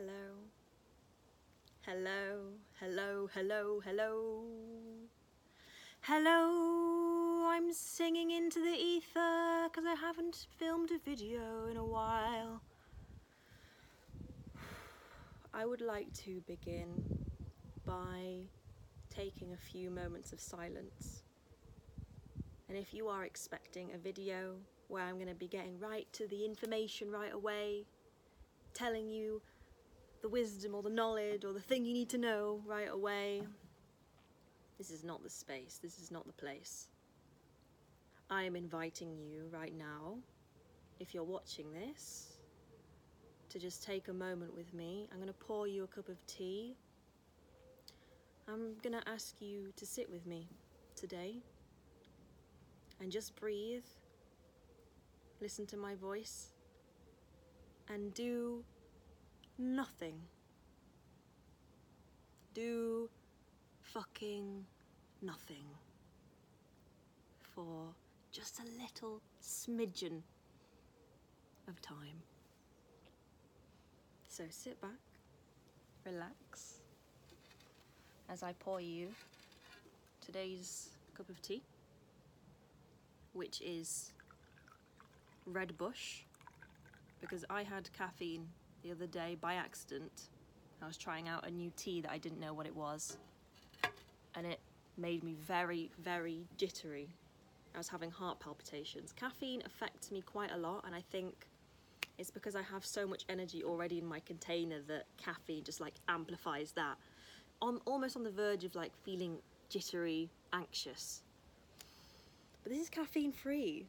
Hello. Hello, hello, hello, hello. Hello, I'm singing into the ether because I haven't filmed a video in a while. I would like to begin by taking a few moments of silence. And if you are expecting a video where I'm going to be getting right to the information right away, telling you the wisdom or the knowledge or the thing you need to know right away, this is not the space, this is not the place. I am inviting you right now, if you're watching this, to just take a moment with me. I'm going to pour you a cup of tea. I'm going to ask you to sit with me today and just breathe, listen to my voice, and do nothing. Do fucking nothing for just a little smidgen of time. So sit back, relax, as I pour you today's cup of tea, which is Red Bush, because I had caffeine the other day by accident. I was trying out a new tea that I didn't know what it was, and it made me very, very jittery. I was having heart palpitations. Caffeine affects me quite a lot, and I think it's because I have so much energy already in my container that caffeine just like amplifies that. On almost on the verge of like feeling jittery, anxious. But this is caffeine free.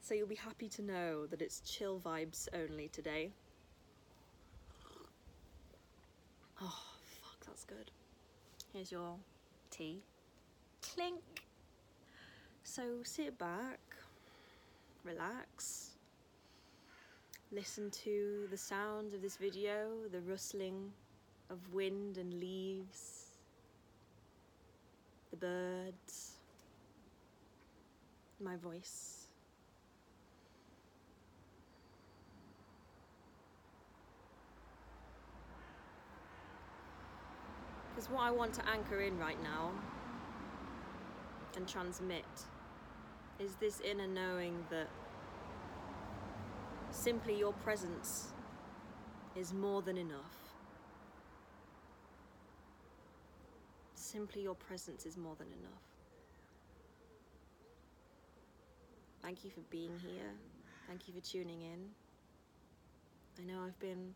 So you'll be happy to know that it's chill vibes only today. Oh, fuck, that's good. Here's your tea. Clink. So sit back, relax, listen to the sounds of this video, the rustling of wind and leaves, the birds, my voice. Because what I want to anchor in right now and transmit is this inner knowing that simply your presence is more than enough. Simply your presence is more than enough. Thank you for being here. Thank you for tuning in. I know I've been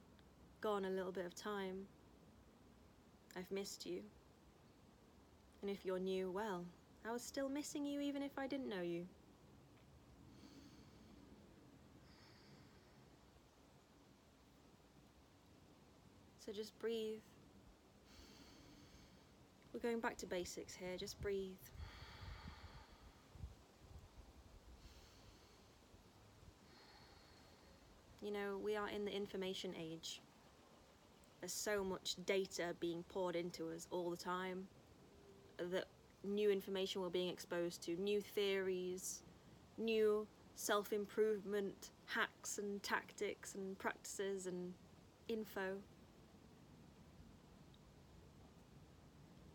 gone a little bit of time. I've missed you. And if you're new, well, I was still missing you even if I didn't know you. So just breathe. We're going back to basics here, just breathe. You know, we are in the information age. There's so much data being poured into us all the time that new information we're being exposed to, new theories, new self improvement hacks and tactics and practices and info.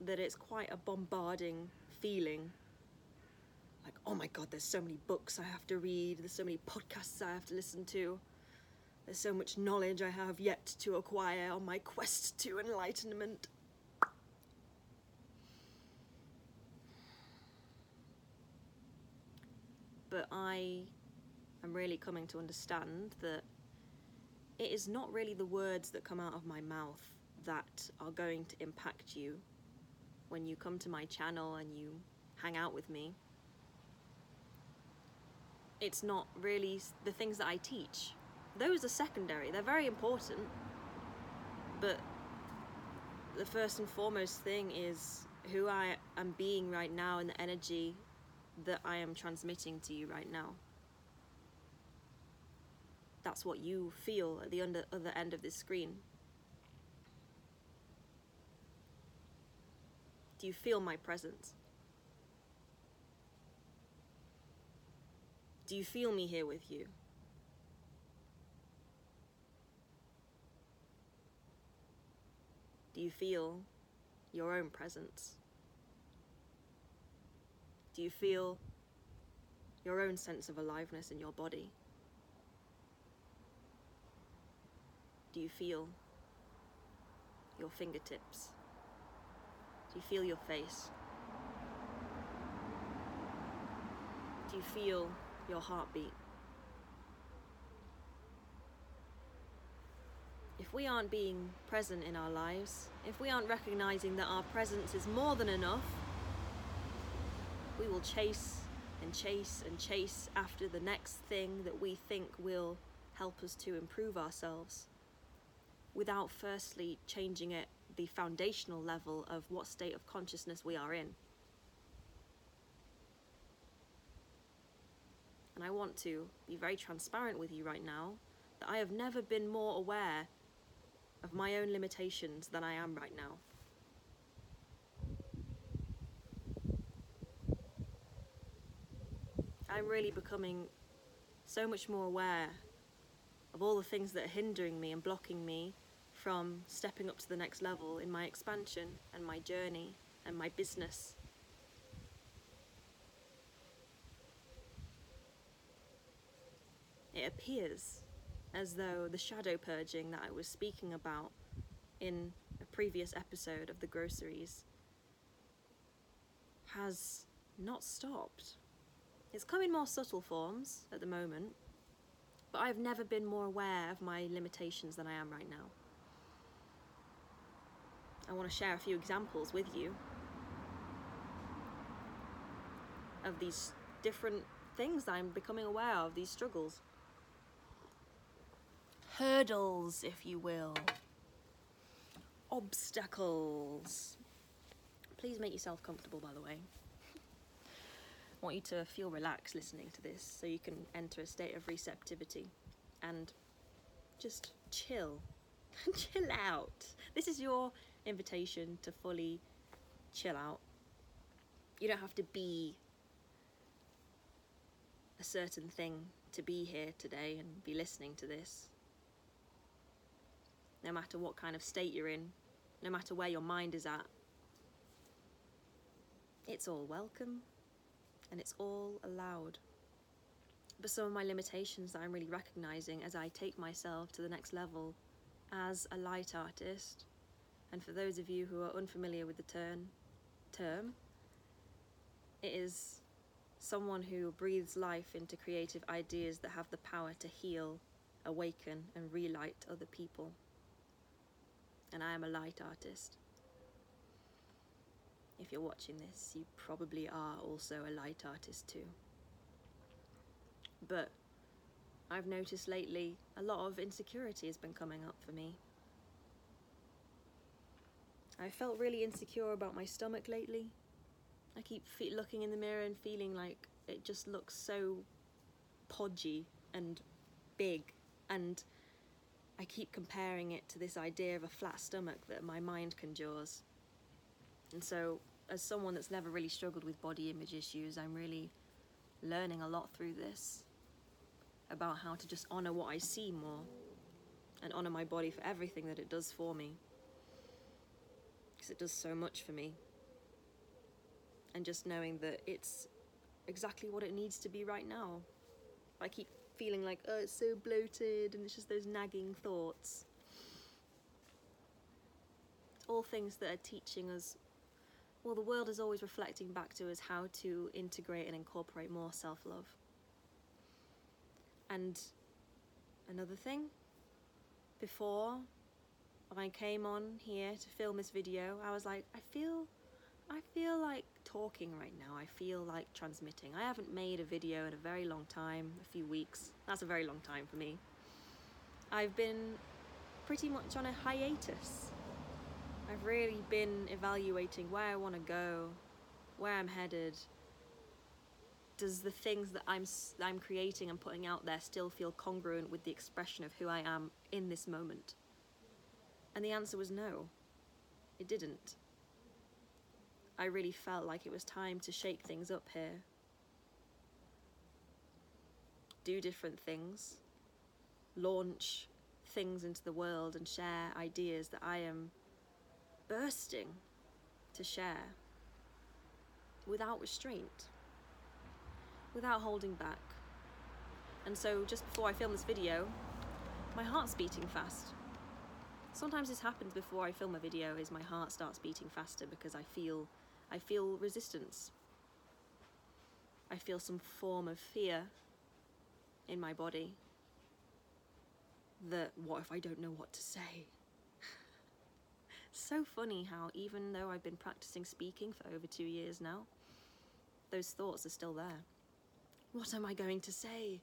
That it's quite a bombarding feeling. Like, oh my god, there's so many books I have to read, there's so many podcasts I have to listen to. There's so much knowledge I have yet to acquire on my quest to enlightenment. But I am really coming to understand that it is not really the words that come out of my mouth that are going to impact you when you come to my channel and you hang out with me. It's not really the things that I teach those are secondary. They're very important. But the first and foremost thing is who I am being right now and the energy that I am transmitting to you right now. That's what you feel at the under, other end of this screen. Do you feel my presence? Do you feel me here with you? Do you feel your own presence? Do you feel your own sense of aliveness in your body? Do you feel your fingertips? Do you feel your face? Do you feel your heartbeat? If we aren't being present in our lives, if we aren't recognizing that our presence is more than enough, we will chase and chase and chase after the next thing that we think will help us to improve ourselves without firstly changing it the foundational level of what state of consciousness we are in. And I want to be very transparent with you right now that I have never been more aware of my own limitations than I am right now. I'm really becoming so much more aware of all the things that are hindering me and blocking me from stepping up to the next level in my expansion and my journey and my business. It appears as though the shadow purging that I was speaking about in a previous episode of the groceries has not stopped. It's come in more subtle forms at the moment, but I've never been more aware of my limitations than I am right now. I want to share a few examples with you of these different things that I'm becoming aware of, these struggles. Hurdles, if you will. Obstacles. Please make yourself comfortable, by the way. I want you to feel relaxed listening to this so you can enter a state of receptivity and just chill. chill out. This is your invitation to fully chill out. You don't have to be a certain thing to be here today and be listening to this. No matter what kind of state you're in, no matter where your mind is at, it's all welcome and it's all allowed. But some of my limitations that I'm really recognizing as I take myself to the next level as a light artist, and for those of you who are unfamiliar with the term, term, it is someone who breathes life into creative ideas that have the power to heal, awaken, and relight other people. And I am a light artist. If you're watching this, you probably are also a light artist too. But I've noticed lately a lot of insecurity has been coming up for me. I felt really insecure about my stomach lately. I keep looking in the mirror and feeling like it just looks so podgy and big, and I keep comparing it to this idea of a flat stomach that my mind conjures. And so, as someone that's never really struggled with body image issues, I'm really learning a lot through this about how to just honor what I see more and honor my body for everything that it does for me. Because it does so much for me. And just knowing that it's exactly what it needs to be right now. I keep feeling like, oh, it's so bloated, and it's just those nagging thoughts. It's all things that are teaching us well, the world is always reflecting back to us how to integrate and incorporate more self love. And another thing, before I came on here to film this video, I was like, I feel, I feel like talking right now. I feel like transmitting. I haven't made a video in a very long time, a few weeks. That's a very long time for me. I've been pretty much on a hiatus I've really been evaluating where I want to go, where I'm headed. Does the things that I'm I'm creating and putting out there still feel congruent with the expression of who I am in this moment? And the answer was no. It didn't. I really felt like it was time to shake things up here. Do different things. Launch things into the world and share ideas that I am bursting to share without restraint, without holding back. And so, just before I film this video, my heart's beating fast. Sometimes this happens before I film a video is my heart starts beating faster because I feel I feel resistance. I feel some form of fear in my body that what if I don't know what to say? so funny how even though I've been practicing speaking for over 2 years now, those thoughts are still there. What am I going to say?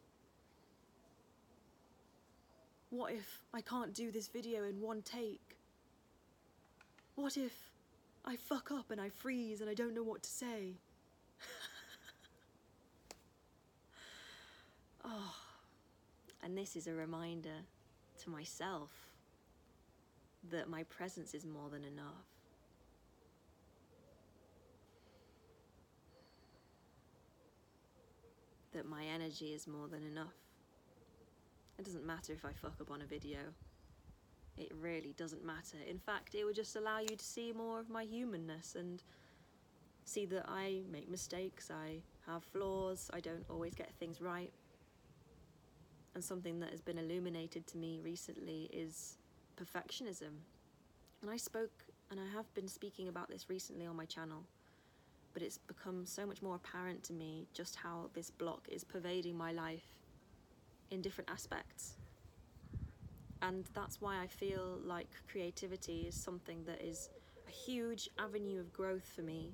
What if I can't do this video in one take? What if I fuck up and I freeze and I don't know what to say? oh, and this is a reminder to myself that my presence is more than enough. That my energy is more than enough. It doesn't matter if I fuck up on a video. It really doesn't matter. In fact, it would just allow you to see more of my humanness and see that I make mistakes, I have flaws, I don't always get things right. And something that has been illuminated to me recently is perfectionism. And I spoke, and I have been speaking about this recently on my channel, but it's become so much more apparent to me just how this block is pervading my life in different aspects. And that's why I feel like creativity is something that is a huge avenue of growth for me.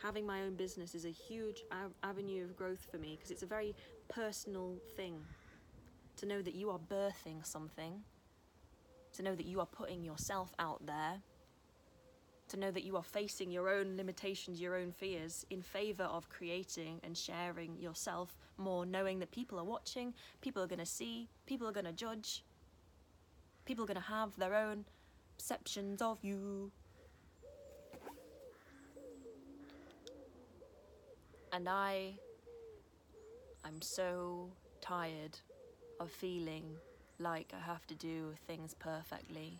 Having my own business is a huge avenue of growth for me because it's a very personal thing. To know that you are birthing something, to know that you are putting yourself out there, to know that you are facing your own limitations, your own fears, in favour of creating and sharing yourself more, knowing that people are watching, people are going to see, people are going to judge, people are going to have their own perceptions of you. And I, I'm so tired of feeling like I have to do things perfectly.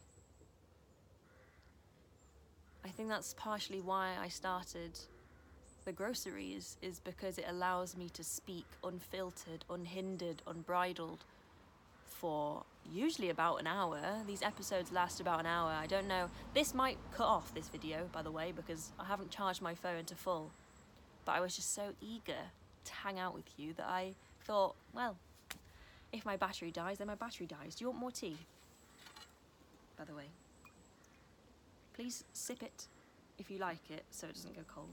I think that's partially why I started the groceries is because it allows me to speak unfiltered, unhindered, unbridled for usually about an hour. These episodes last about an hour. I don't know. This might cut off this video, by the way, because I haven't charged my phone to full. But I was just so eager to hang out with you that I thought, well, if my battery dies, then my battery dies. Do you want more tea? By the way. Please sip it if you like it so it doesn't go cold.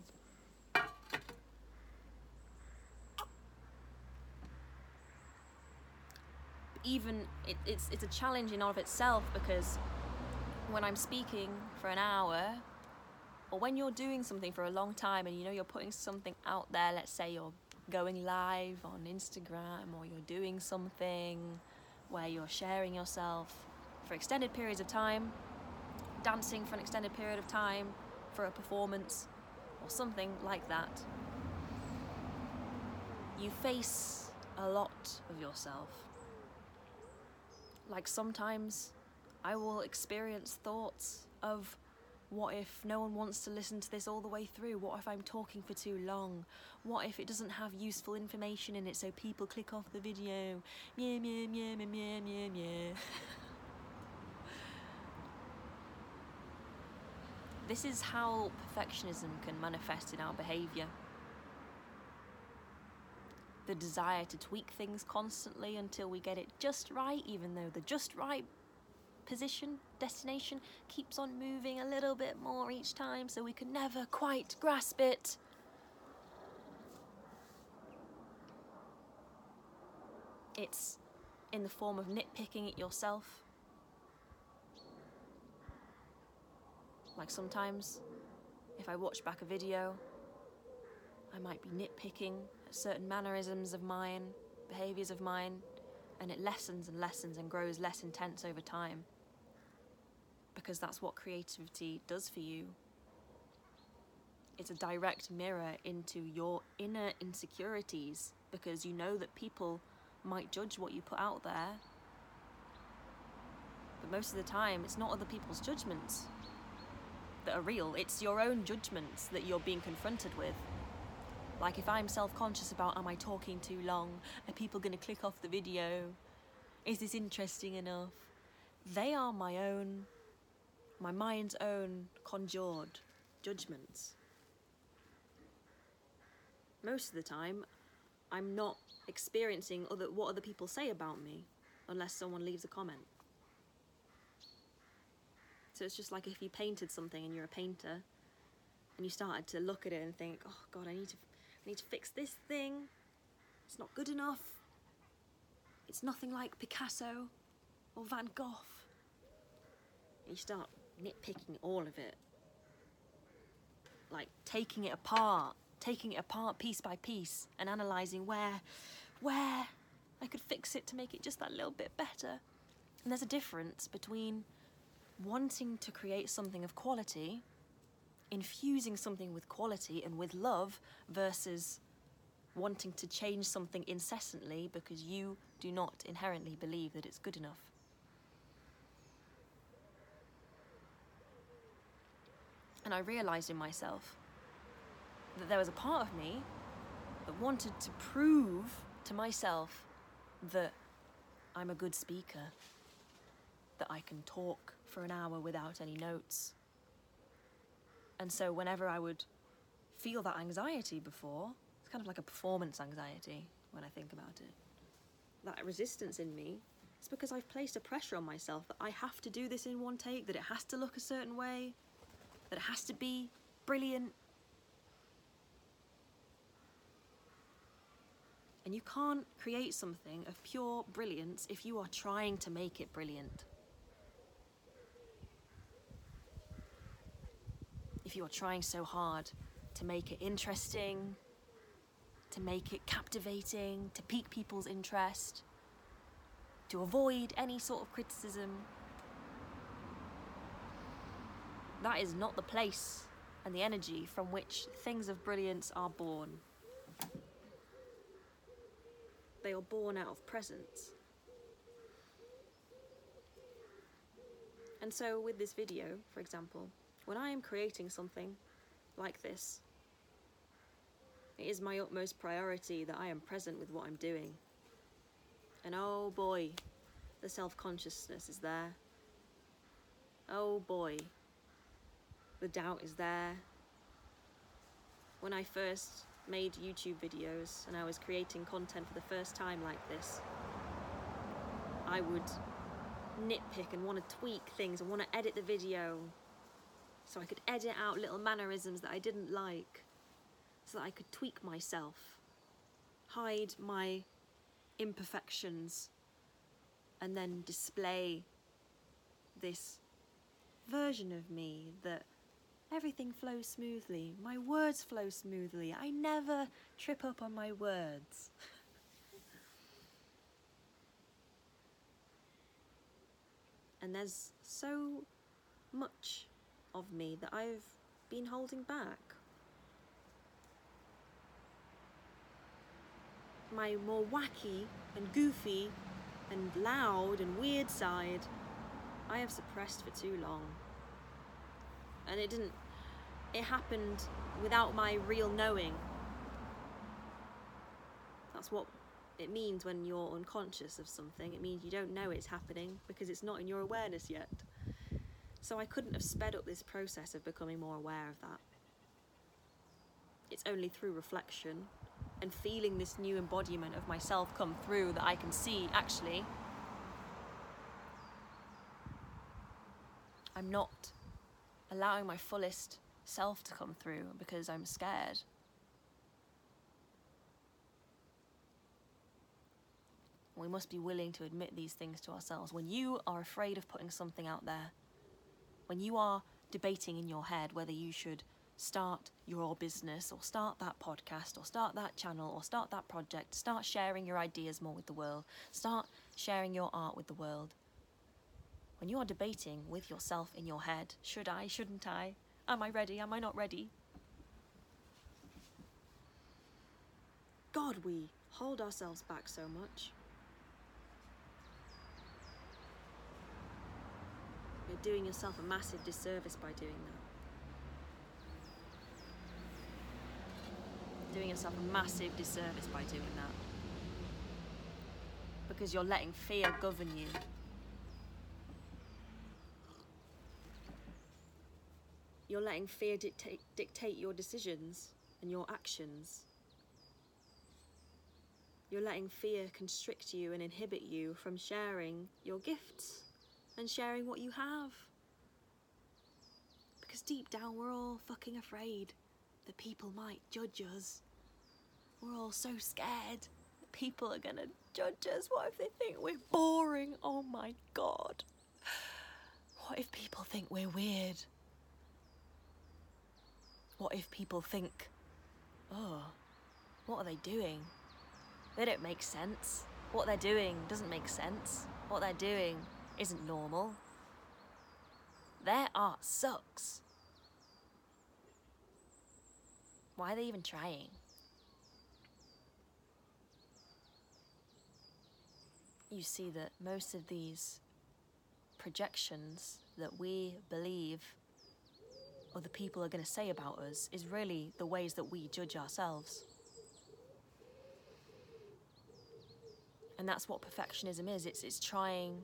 Even it, it's it's a challenge in and of itself because when I'm speaking for an hour or when you're doing something for a long time and you know you're putting something out there, let's say you're going live on Instagram or you're doing something where you're sharing yourself for extended periods of time dancing for an extended period of time for a performance or something like that. You face a lot of yourself. Like sometimes I will experience thoughts of what if no one wants to listen to this all the way through? What if I'm talking for too long? What if it doesn't have useful information in it so people click off the video? Meow, meow, meow, meow, meow, meow, meow. This is how perfectionism can manifest in our behaviour. The desire to tweak things constantly until we get it just right, even though the just right position, destination keeps on moving a little bit more each time, so we can never quite grasp it. It's in the form of nitpicking at yourself Like sometimes, if I watch back a video, I might be nitpicking certain mannerisms of mine, behaviours of mine, and it lessens and lessens and grows less intense over time. Because that's what creativity does for you. It's a direct mirror into your inner insecurities because you know that people might judge what you put out there. But most of the time, it's not other people's judgments, that are real. It's your own judgments that you're being confronted with. Like if I'm self-conscious about am I talking too long? Are people going to click off the video? Is this interesting enough? They are my own my mind's own conjured judgments. Most of the time, I'm not experiencing other, what other people say about me unless someone leaves a comment. So it's just like if you painted something and you're a painter and you started to look at it and think, oh God, I need to, I need to fix this thing. It's not good enough. It's nothing like Picasso or Van Gogh. You start nitpicking all of it. Like taking it apart, taking it apart piece by piece and analysing where, where I could fix it to make it just that little bit better. And there's a difference between wanting to create something of quality, infusing something with quality and with love, versus wanting to change something incessantly because you do not inherently believe that it's good enough. And I realised in myself that there was a part of me that wanted to prove to myself that I'm a good speaker, that I can talk for an hour without any notes. And so, whenever I would feel that anxiety before, it's kind of like a performance anxiety when I think about it. That resistance in me, it's because I've placed a pressure on myself that I have to do this in one take, that it has to look a certain way, that it has to be brilliant. And you can't create something of pure brilliance if you are trying to make it brilliant. If you are trying so hard to make it interesting, to make it captivating, to pique people's interest, to avoid any sort of criticism, that is not the place and the energy from which things of brilliance are born. They are born out of presence. And so, with this video, for example, when I am creating something like this, it is my utmost priority that I am present with what I'm doing. And oh boy, the self consciousness is there. Oh boy, the doubt is there. When I first made YouTube videos and I was creating content for the first time like this, I would nitpick and want to tweak things and want to edit the video so I could edit out little mannerisms that I didn't like so that I could tweak myself, hide my imperfections, and then display this version of me that Everything flows smoothly. My words flow smoothly. I never trip up on my words. and there's so much of me that I've been holding back. My more wacky and goofy and loud and weird side, I have suppressed for too long. And it didn't it happened without my real knowing. That's what it means when you're unconscious of something. It means you don't know it's happening because it's not in your awareness yet so i couldn't have sped up this process of becoming more aware of that it's only through reflection and feeling this new embodiment of myself come through that i can see actually i'm not allowing my fullest self to come through because I'm scared. We must be willing to admit these things to ourselves. When you are afraid of putting something out there, when you are debating in your head whether you should start your business or start that podcast or start that channel or start that project, start sharing your ideas more with the world, start sharing your art with the world, when you are debating with yourself in your head, should I, shouldn't I? Am I ready? Am I not ready? God, we hold ourselves back so much. You're doing yourself a massive disservice by doing that. Doing yourself a massive disservice by doing that. Because you're letting fear govern you. You're letting fear dictate, dictate your decisions and your actions. You're letting fear constrict you and inhibit you from sharing your gifts and sharing what you have. Because deep down, we're all fucking afraid that people might judge us. We're all so scared that people are gonna judge us. What if they think we're boring? Oh my god. What if people think we're weird? What if people think, oh, what are they doing? They don't make sense. What they're doing doesn't make sense. What they're doing isn't normal. Their art sucks. Why are they even trying? You see that most of these projections that we believe other people are going to say about us is really the ways that we judge ourselves. And that's what perfectionism is it's, it's trying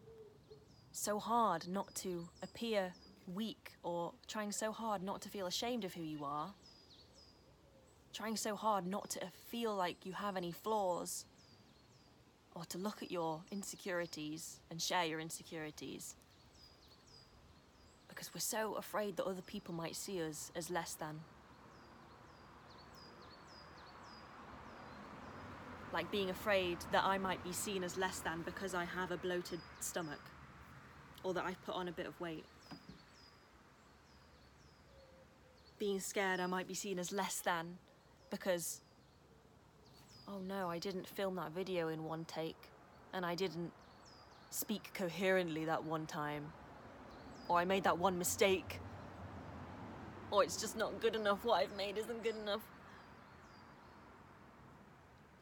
so hard not to appear weak or trying so hard not to feel ashamed of who you are, trying so hard not to feel like you have any flaws or to look at your insecurities and share your insecurities. Because we're so afraid that other people might see us as less than. Like being afraid that I might be seen as less than because I have a bloated stomach or that I've put on a bit of weight. Being scared I might be seen as less than because, oh no, I didn't film that video in one take and I didn't speak coherently that one time or I made that one mistake, or it's just not good enough, what I've made isn't good enough.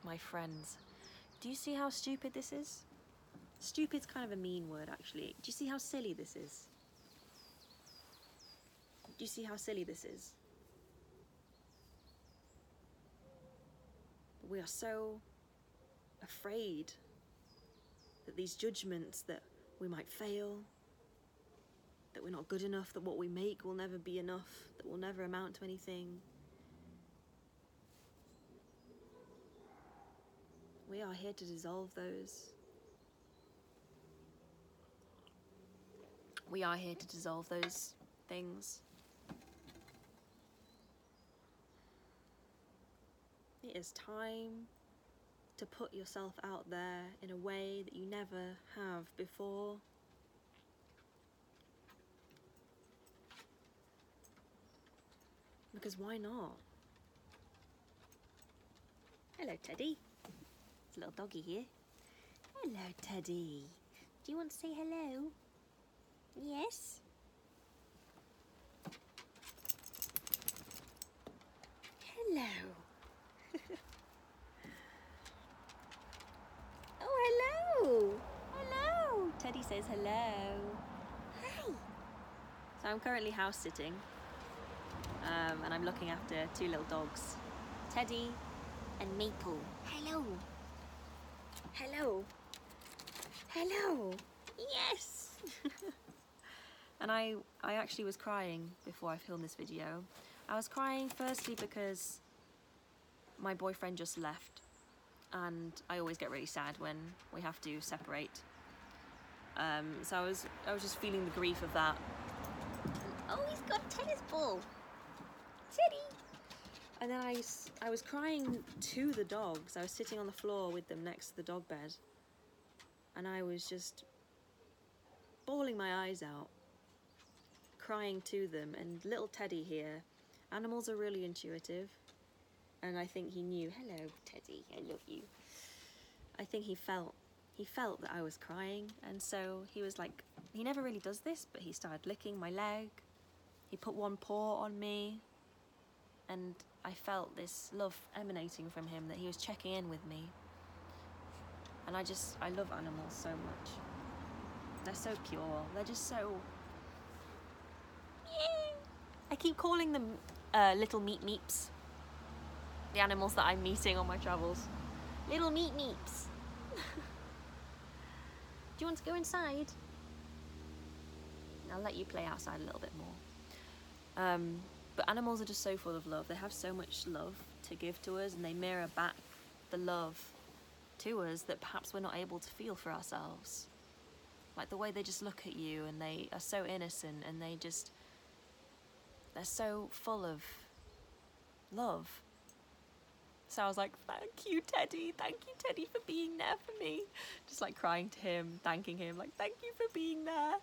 My friends, do you see how stupid this is? Stupid's kind of a mean word, actually. Do you see how silly this is? Do you see how silly this is? we are so afraid that these judgments that we might fail, that we're not good enough, that what we make will never be enough, that will never amount to anything. We are here to dissolve those. We are here to dissolve those things. It is time to put yourself out there in a way that you never have before. Because why not? Hello, Teddy. It's a little doggy here. Hello, Teddy. Do you want to say hello? Yes? Hello. oh, hello. Hello. Teddy says hello. Hi. So I'm currently house sitting um, and I'm looking after two little dogs, Teddy and Maple. Hello. Hello. Hello. Yes. and I, I actually was crying before I filmed this video. I was crying firstly because my boyfriend just left and I always get really sad when we have to separate. Um, so I was I was just feeling the grief of that. oh, he's got a tennis ball. Teddy. And then I, I was crying to the dogs. I was sitting on the floor with them next to the dog bed. And I was just bawling my eyes out, crying to them. And little Teddy here, animals are really intuitive. And I think he knew, hello, Teddy, I love you. I think he felt he felt that I was crying and so he was like he never really does this but he started licking my leg he put one paw on me and I felt this love emanating from him that he was checking in with me. And I just, I love animals so much. They're so pure. They're just so. I keep calling them uh, little meat meeps. the animals that I'm meeting on my travels. Little meat meeps. Do you want to go inside? I'll let you play outside a little bit more. Um, but animals are just so full of love. They have so much love to give to us, and they mirror back the love to us that perhaps we're not able to feel for ourselves. Like the way they just look at you and they are so innocent and they just. They're so full of love. So I was like, thank you, Teddy. Thank you, Teddy, for being there for me. Just like crying to him, thanking him, like, thank you for being there.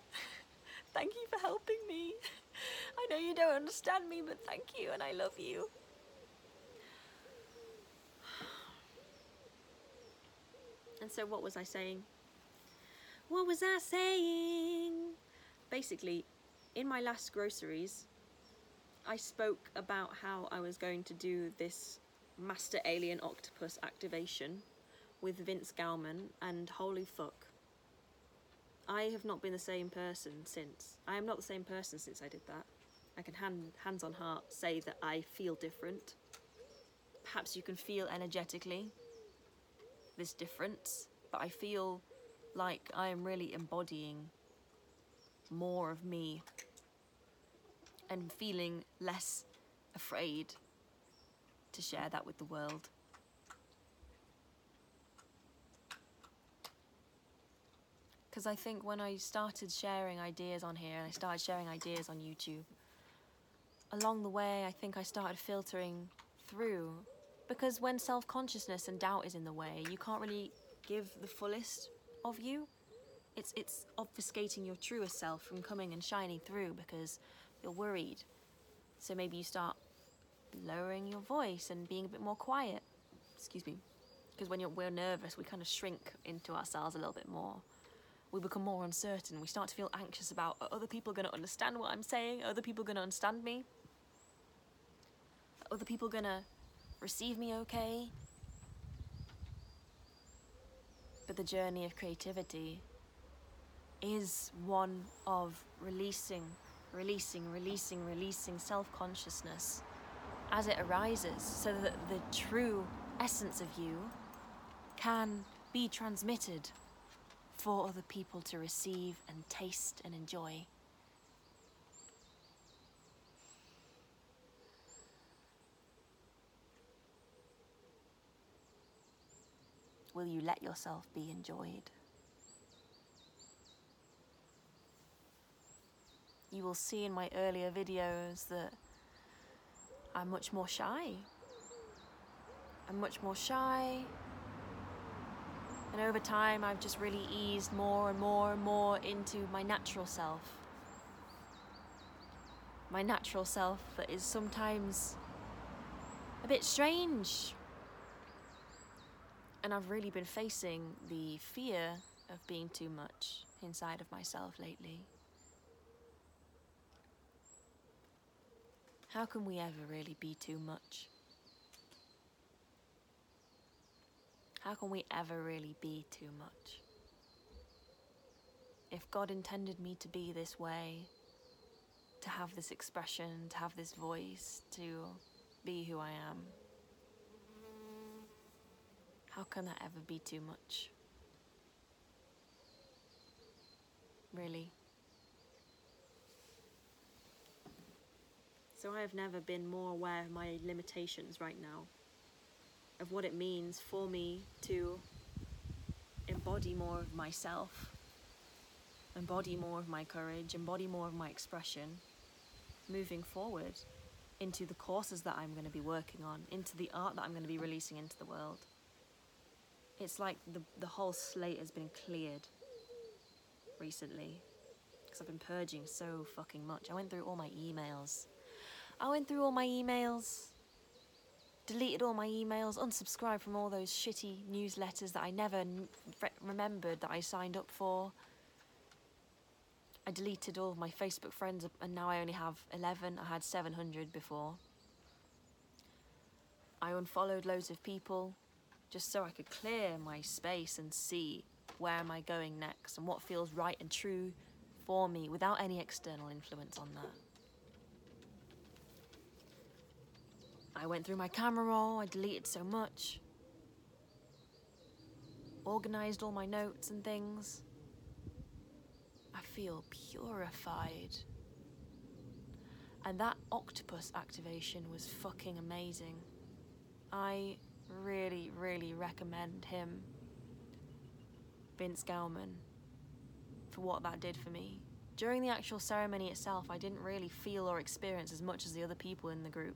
thank you for helping me. I know you don't understand me, but thank you and I love you. And so, what was I saying? What was I saying? Basically, in my last groceries, I spoke about how I was going to do this Master Alien Octopus activation with Vince Gowmon, and holy fuck. I have not been the same person since. I am not the same person since I did that. I can hand, hands on heart say that I feel different. Perhaps you can feel energetically this difference, but I feel like I am really embodying more of me and feeling less afraid to share that with the world. Because I think when I started sharing ideas on here and I started sharing ideas on YouTube, along the way, I think I started filtering through. Because when self consciousness and doubt is in the way, you can't really give the fullest of you. It's, it's obfuscating your truest self from coming and shining through because you're worried. So maybe you start lowering your voice and being a bit more quiet. Excuse me. Because when we're nervous, we kind of shrink into ourselves a little bit more. We become more uncertain. We start to feel anxious about are other people going to understand what I'm saying? Are other people going to understand me? Are other people going to receive me okay? But the journey of creativity is one of releasing, releasing, releasing, releasing self consciousness as it arises so that the true essence of you can be transmitted for other people to receive and taste and enjoy. Will you let yourself be enjoyed? You will see in my earlier videos that I'm much more shy. I'm much more shy. And over time, I've just really eased more and more and more into my natural self. My natural self that is sometimes a bit strange. And I've really been facing the fear of being too much inside of myself lately. How can we ever really be too much? How can we ever really be too much? If God intended me to be this way, to have this expression, to have this voice, to be who I am, how can that ever be too much? Really? So I have never been more aware of my limitations right now, of what it means for me to embody more of myself, embody more of my courage, embody more of my expression, moving forward into the courses that I'm going to be working on, into the art that I'm going to be releasing into the world. It's like the, the whole slate has been cleared recently because I've been purging so fucking much. I went through all my emails I went through all my emails, deleted all my emails, unsubscribed from all those shitty newsletters that I never remembered that I signed up for. I deleted all of my Facebook friends and now I only have 11. I had 700 before. I unfollowed loads of people just so I could clear my space and see where am I going next and what feels right and true for me without any external influence on that. I went through my camera roll, I deleted so much, organized all my notes and things. I feel purified. And that octopus activation was fucking amazing. I really, really recommend him, Vince Gowmon, for what that did for me. During the actual ceremony itself, I didn't really feel or experience as much as the other people in the group.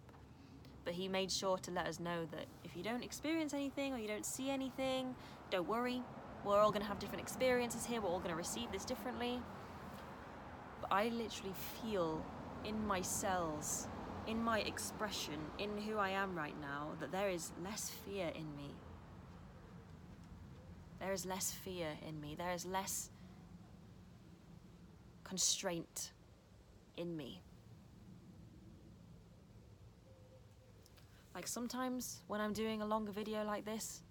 But he made sure to let us know that if you don't experience anything or you don't see anything, don't worry. We're all going to have different experiences here. We're all going to receive this differently. But I literally feel in my cells, in my expression, in who I am right now, that there is less fear in me. There is less fear in me. There is less constraint in me. Like sometimes when I'm doing a longer video like this,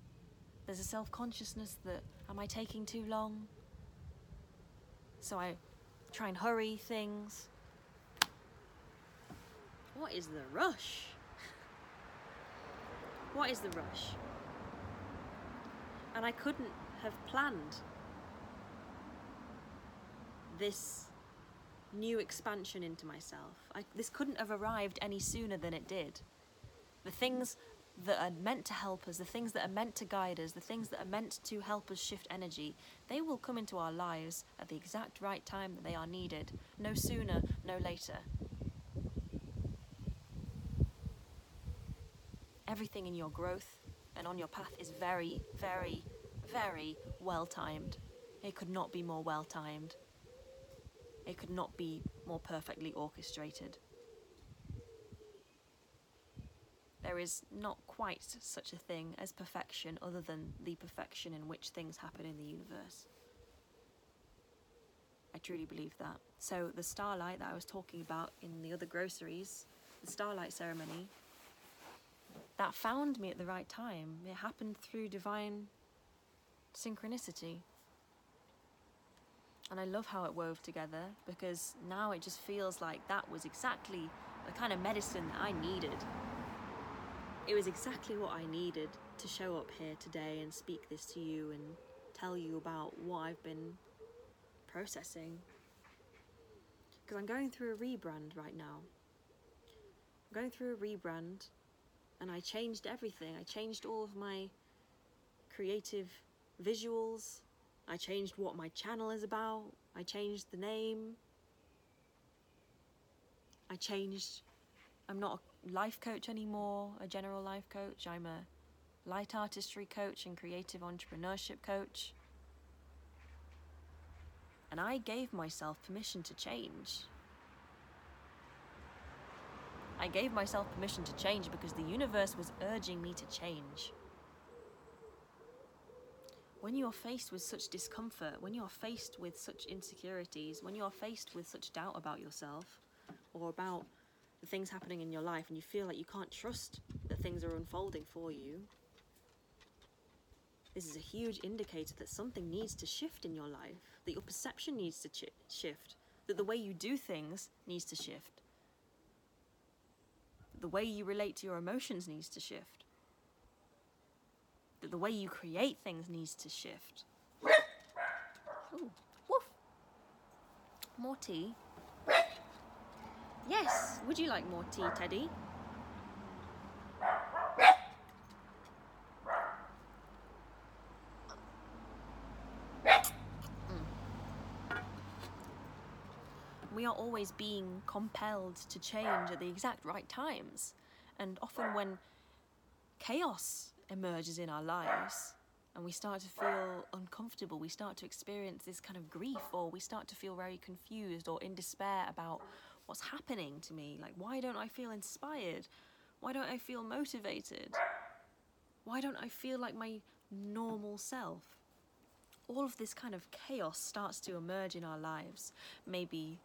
there's a self consciousness that am I taking too long? So I try and hurry things. What is the rush? what is the rush? And I couldn't have planned this new expansion into myself. I, this couldn't have arrived any sooner than it did. The things that are meant to help us, the things that are meant to guide us, the things that are meant to help us shift energy, they will come into our lives at the exact right time that they are needed. No sooner, no later. Everything in your growth and on your path is very, very, very well timed. It could not be more well timed. It could not be more perfectly orchestrated. There is not quite such a thing as perfection other than the perfection in which things happen in the universe. I truly believe that. So, the starlight that I was talking about in the other groceries, the starlight ceremony, that found me at the right time. It happened through divine synchronicity. And I love how it wove together because now it just feels like that was exactly the kind of medicine that I needed. It was exactly what I needed to show up here today and speak this to you and tell you about what I've been processing. Because I'm going through a rebrand right now. I'm going through a rebrand and I changed everything. I changed all of my creative visuals, I changed what my channel is about. I changed the name. I changed. I'm not a life coach anymore, a general life coach. I'm a light artistry coach and creative entrepreneurship coach. And I gave myself permission to change. I gave myself permission to change because the universe was urging me to change when you're faced with such discomfort, when you're faced with such insecurities, when you're faced with such doubt about yourself or about the things happening in your life and you feel like you can't trust that things are unfolding for you, this is a huge indicator that something needs to shift in your life, that your perception needs to ch- shift, that the way you do things needs to shift, the way you relate to your emotions needs to shift that the way you create things needs to shift. Ooh, woof. More tea? Yes, would you like more tea, Teddy? Mm. We are always being compelled to change at the exact right times. And often, when chaos emerges in our lives and we start to feel uncomfortable, we start to experience this kind of grief, or we start to feel very confused or in despair about what's happening to me. Like, why don't I feel inspired? Why don't I feel motivated? Why don't I feel like my normal self? All of this kind of chaos starts to emerge in our lives. Maybe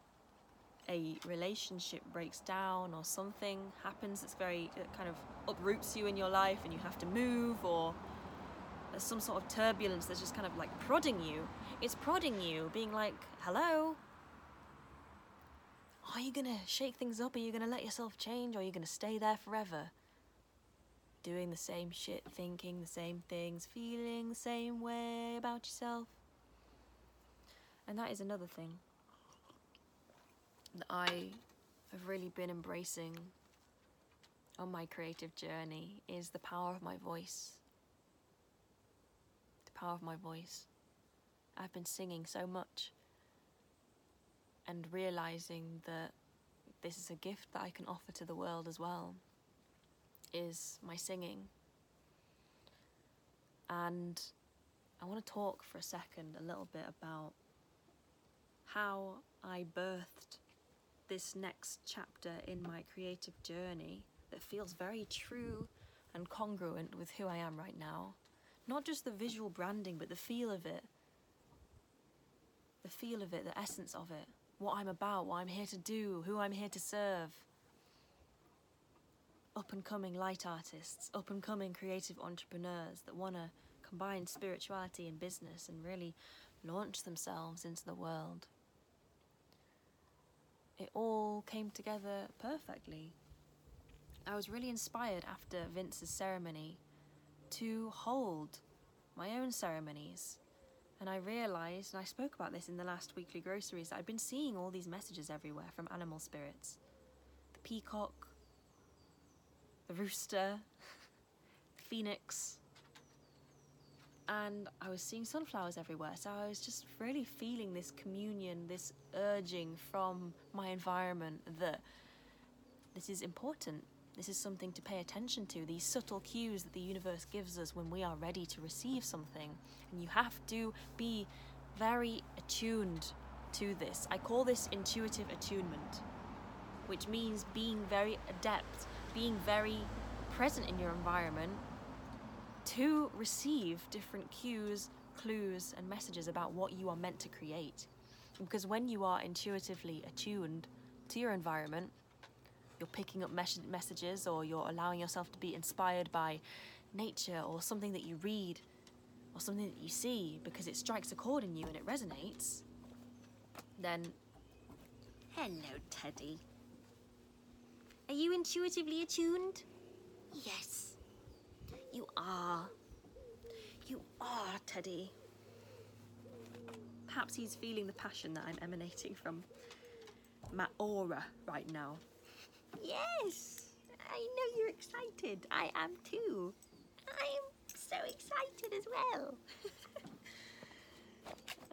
a relationship breaks down or something happens that's very it kind of uproots you in your life and you have to move or there's some sort of turbulence that's just kind of like prodding you it's prodding you being like hello are you gonna shake things up are you gonna let yourself change or are you gonna stay there forever doing the same shit, thinking the same things, feeling the same way about yourself. And that is another thing that I have really been embracing on my creative journey is the power of my voice. The power of my voice. I've been singing so much and realizing that this is a gift that I can offer to the world as well is my singing. And I want to talk for a second a little bit about how I birthed this next chapter in my creative journey that feels very true and congruent with who I am right now. Not just the visual branding, but the feel of it. The feel of it, the essence of it, what I'm about, what I'm here to do, who I'm here to serve. Up and coming light artists, up and coming creative entrepreneurs that want to combine spirituality and business and really launch themselves into the world. It all came together perfectly. I was really inspired after Vince's ceremony to hold my own ceremonies. And I realised, and I spoke about this in the last weekly groceries, that I'd been seeing all these messages everywhere from animal spirits. The peacock, the rooster, the phoenix. And I was seeing sunflowers everywhere, so I was just really feeling this communion, this urging from my environment that this is important this is something to pay attention to, these subtle cues that the universe gives us when we are ready to receive something. And you have to be very attuned to this. I call this intuitive attunement, which means being very adept, being very present in your environment to receive different cues, clues, and messages about what you are meant to create. Because when you are intuitively attuned to your environment, you're picking up mes- messages or you're allowing yourself to be inspired by nature or something that you read or something that you see because it strikes a chord in you and it resonates, then hello, Teddy. Are you intuitively attuned? Yes, you are. You are, Teddy. Perhaps he's feeling the passion that I'm emanating from my aura right now. Yes, I know you're excited. I am too. I am so excited as well.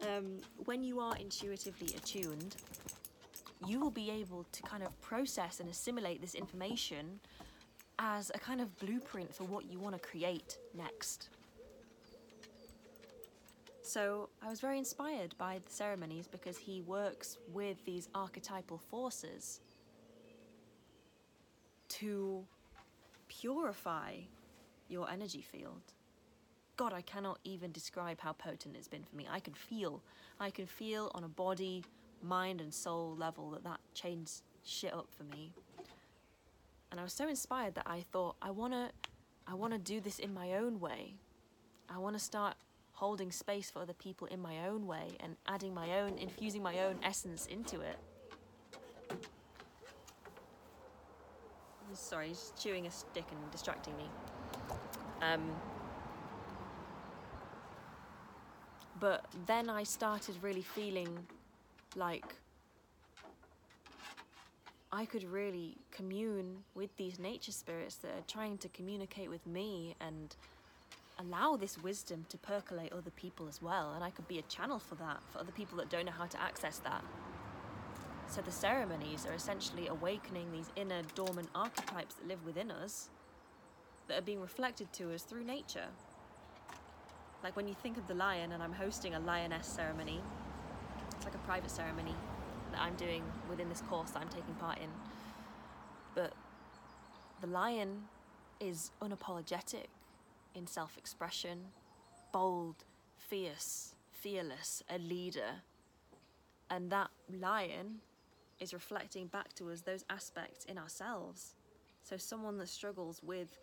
um, when you are intuitively attuned, you will be able to kind of process and assimilate this information as a kind of blueprint for what you want to create next. So I was very inspired by the ceremonies because he works with these archetypal forces to purify your energy field. God, I cannot even describe how potent it's been for me. I can feel, I can feel on a body, mind, and soul level that that changed shit up for me. And I was so inspired that I thought, I wanna, I wanna do this in my own way. I wanna start holding space for other people in my own way and adding my own, infusing my own essence into it. Sorry, he's chewing a stick and distracting me. Um, but then I started really feeling like I could really commune with these nature spirits that are trying to communicate with me and allow this wisdom to percolate other people as well. And I could be a channel for that, for other people that don't know how to access that. So the ceremonies are essentially awakening these inner dormant archetypes that live within us that are being reflected to us through nature. Like when you think of the lion, and I'm hosting a lioness ceremony, it's like a private ceremony that I'm doing within this course that I'm taking part in. But the lion is unapologetic in self expression, bold, fierce, fearless, a leader. And that lion is reflecting back to us those aspects in ourselves. So, someone that struggles with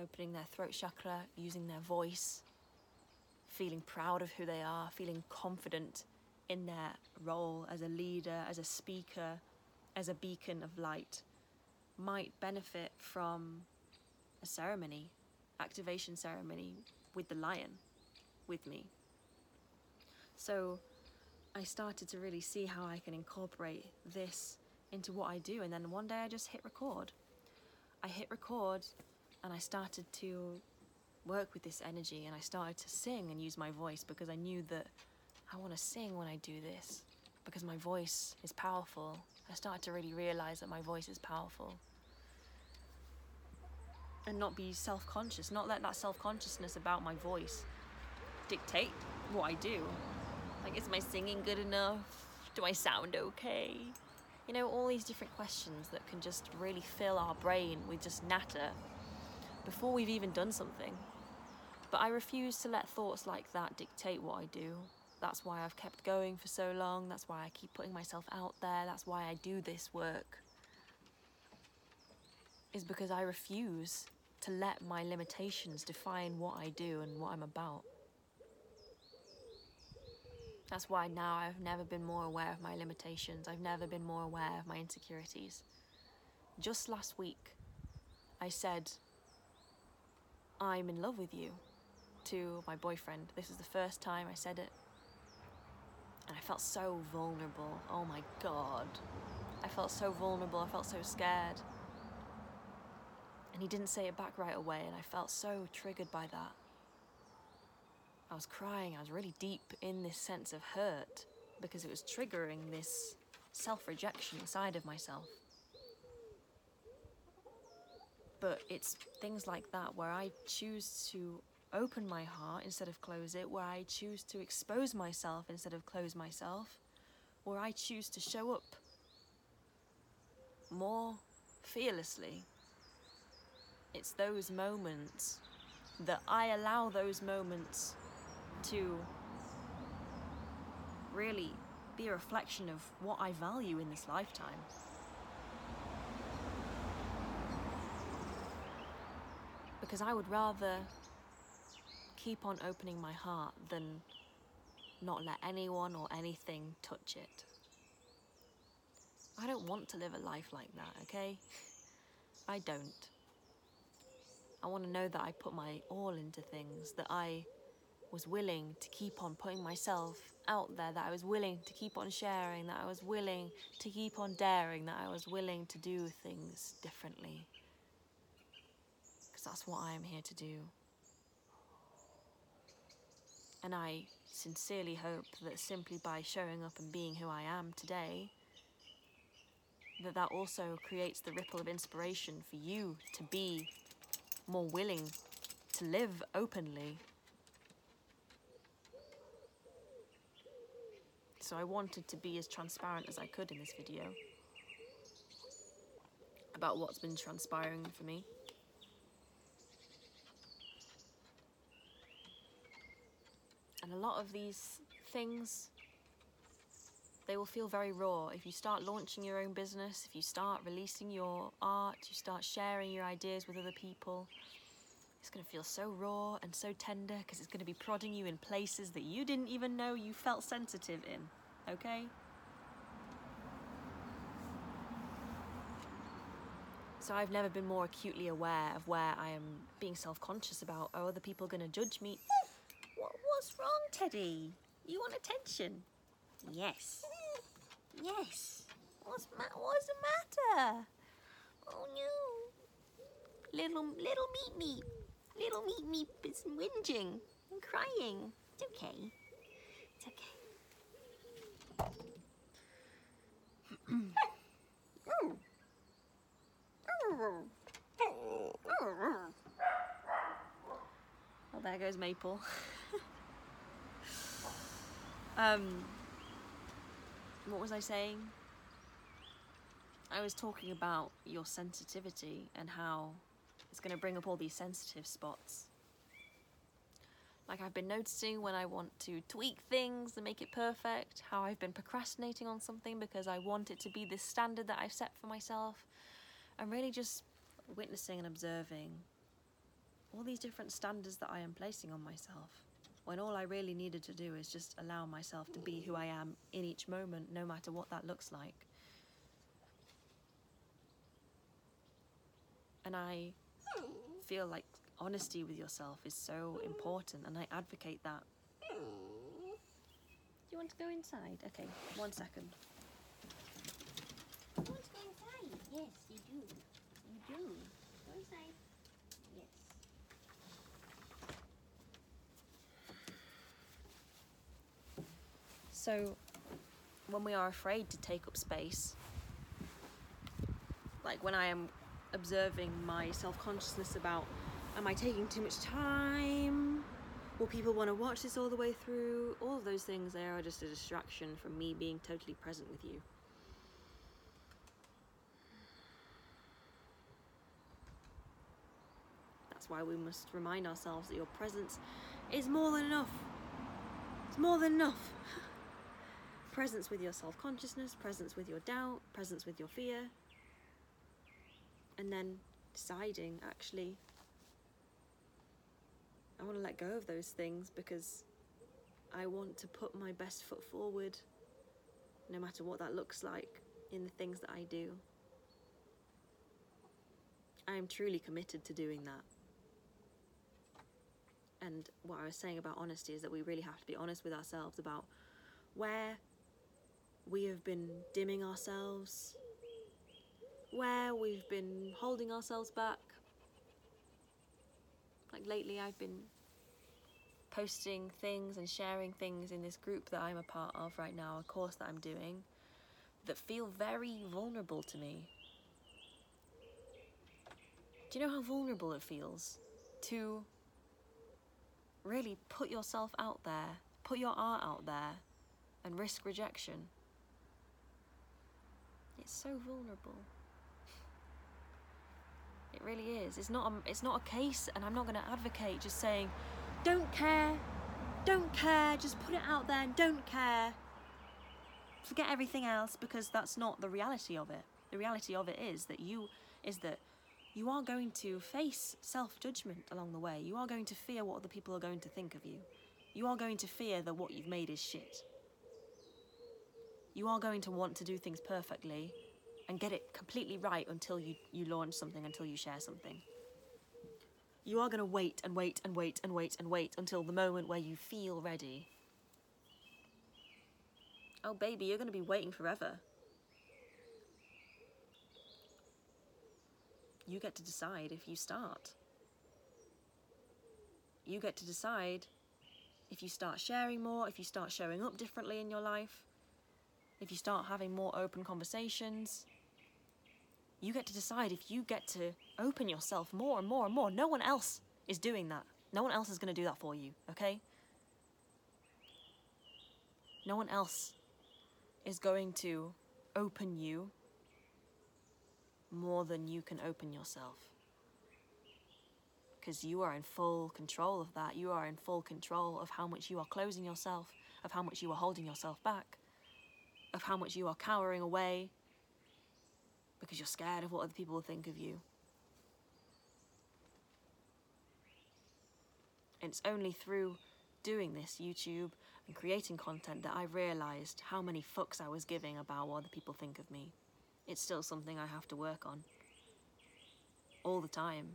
opening their throat chakra, using their voice, feeling proud of who they are, feeling confident in their role as a leader, as a speaker, as a beacon of light, might benefit from a ceremony, activation ceremony with the lion with me. So I started to really see how I can incorporate this into what I do. And then one day I just hit record. I hit record and I started to work with this energy and I started to sing and use my voice because I knew that I want to sing when I do this because my voice is powerful. I started to really realize that my voice is powerful. And not be self conscious, not let that self consciousness about my voice dictate what I do. Like, is my singing good enough? Do I sound okay? You know, all these different questions that can just really fill our brain with just natter before we've even done something. But I refuse to let thoughts like that dictate what I do. That's why I've kept going for so long. That's why I keep putting myself out there. That's why I do this work. Is because I refuse to let my limitations define what I do and what I'm about. That's why now I've never been more aware of my limitations. I've never been more aware of my insecurities. Just last week, I said, I'm in love with you to my boyfriend. This is the first time I said it. And I felt so vulnerable. Oh my god. I felt so vulnerable. I felt so scared. And he didn't say it back right away, and I felt so triggered by that. I was crying, I was really deep in this sense of hurt because it was triggering this self rejection side of myself. But it's things like that where I choose to open my heart instead of close it, where I choose to expose myself instead of close myself, where I choose to show up more fearlessly. It's those moments that I allow those moments to really be a reflection of what I value in this lifetime. Because I would rather keep on opening my heart than not let anyone or anything touch it. I don't want to live a life like that, okay? I don't. I want to know that I put my all into things, that I was willing to keep on putting myself out there, that I was willing to keep on sharing, that I was willing to keep on daring, that I was willing to do things differently. Because that's what I am here to do. And I sincerely hope that simply by showing up and being who I am today, that that also creates the ripple of inspiration for you to be more willing to live openly so I wanted to be as transparent as I could in this video about what's been transpiring for me. And a lot of these things, they will feel very raw. If you start launching your own business, if you start releasing your art, you start sharing your ideas with other people, it's going to feel so raw and so tender because it's going to be prodding you in places that you didn't even know you felt sensitive in, okay? So I've never been more acutely aware of where I am being self-conscious about, are other people going to judge me? What, what's wrong, Teddy? You want attention? Yes. Yes. What's, ma what's the matter? Oh no. Little, little meat meat. Little meat meat is whinging and crying. It's okay. Well, there goes Maple. um, what was I saying? I was talking about your sensitivity and how it's going to bring up all these sensitive spots. Like I've been noticing when I want to tweak things and make it perfect, how I've been procrastinating on something because I want it to be this standard that I've set for myself. I'm really just witnessing and observing all these different standards that I am placing on myself. When all I really needed to do is just allow myself to be who I am in each moment, no matter what that looks like. And I feel like honesty with yourself is so important, and I advocate that. Do you want to go inside? Okay, one second. You want to go inside? Yes, you do. You do. Go inside. Yes. So, when we are afraid to take up space, like when I am observing my self consciousness about, am I taking too much time? Will people want to watch this all the way through? All of those things, they are just a distraction from me being totally present with you. That's why we must remind ourselves that your presence is more than enough. It's more than enough. presence with your self consciousness, presence with your doubt, presence with your fear, and then deciding actually, I want to let go of those things because I want to put my best foot forward, no matter what that looks like, in the things that I do. I am truly committed to doing that. And what I was saying about honesty is that we really have to be honest with ourselves about where we have been dimming ourselves, where we've been holding ourselves back. Like lately, I've been posting things and sharing things in this group that I'm a part of right now, a course that I'm doing, that feel very vulnerable to me. Do you know how vulnerable it feels to really put yourself out there, put your art out there, and risk rejection? It's so vulnerable. It really is. It's not. A, it's not a case, and I'm not going to advocate just saying, "Don't care, don't care, just put it out there don't care." Forget everything else because that's not the reality of it. The reality of it is that you is that you are going to face self-judgment along the way. You are going to fear what other people are going to think of you. You are going to fear that what you've made is shit. You are going to want to do things perfectly and get it completely right until you, you launch something, until you share something. You are going to wait and wait and wait and wait and wait until the moment where you feel ready. Oh, baby, you're going to be waiting forever. You get to decide if you start. You get to decide if you start sharing more, if you start showing up differently in your life, if you start having more open conversations. You get to decide if you get to open yourself more and more and more. No one else is doing that. No one else is going to do that for you, okay? No one else is going to open you more than you can open yourself. Because you are in full control of that. You are in full control of how much you are closing yourself, of how much you are holding yourself back, of how much you are cowering away because you're scared of what other people will think of you. And it's only through doing this YouTube and creating content that I realised how many fucks I was giving about what other people think of me. It's still something I have to work on. All the time.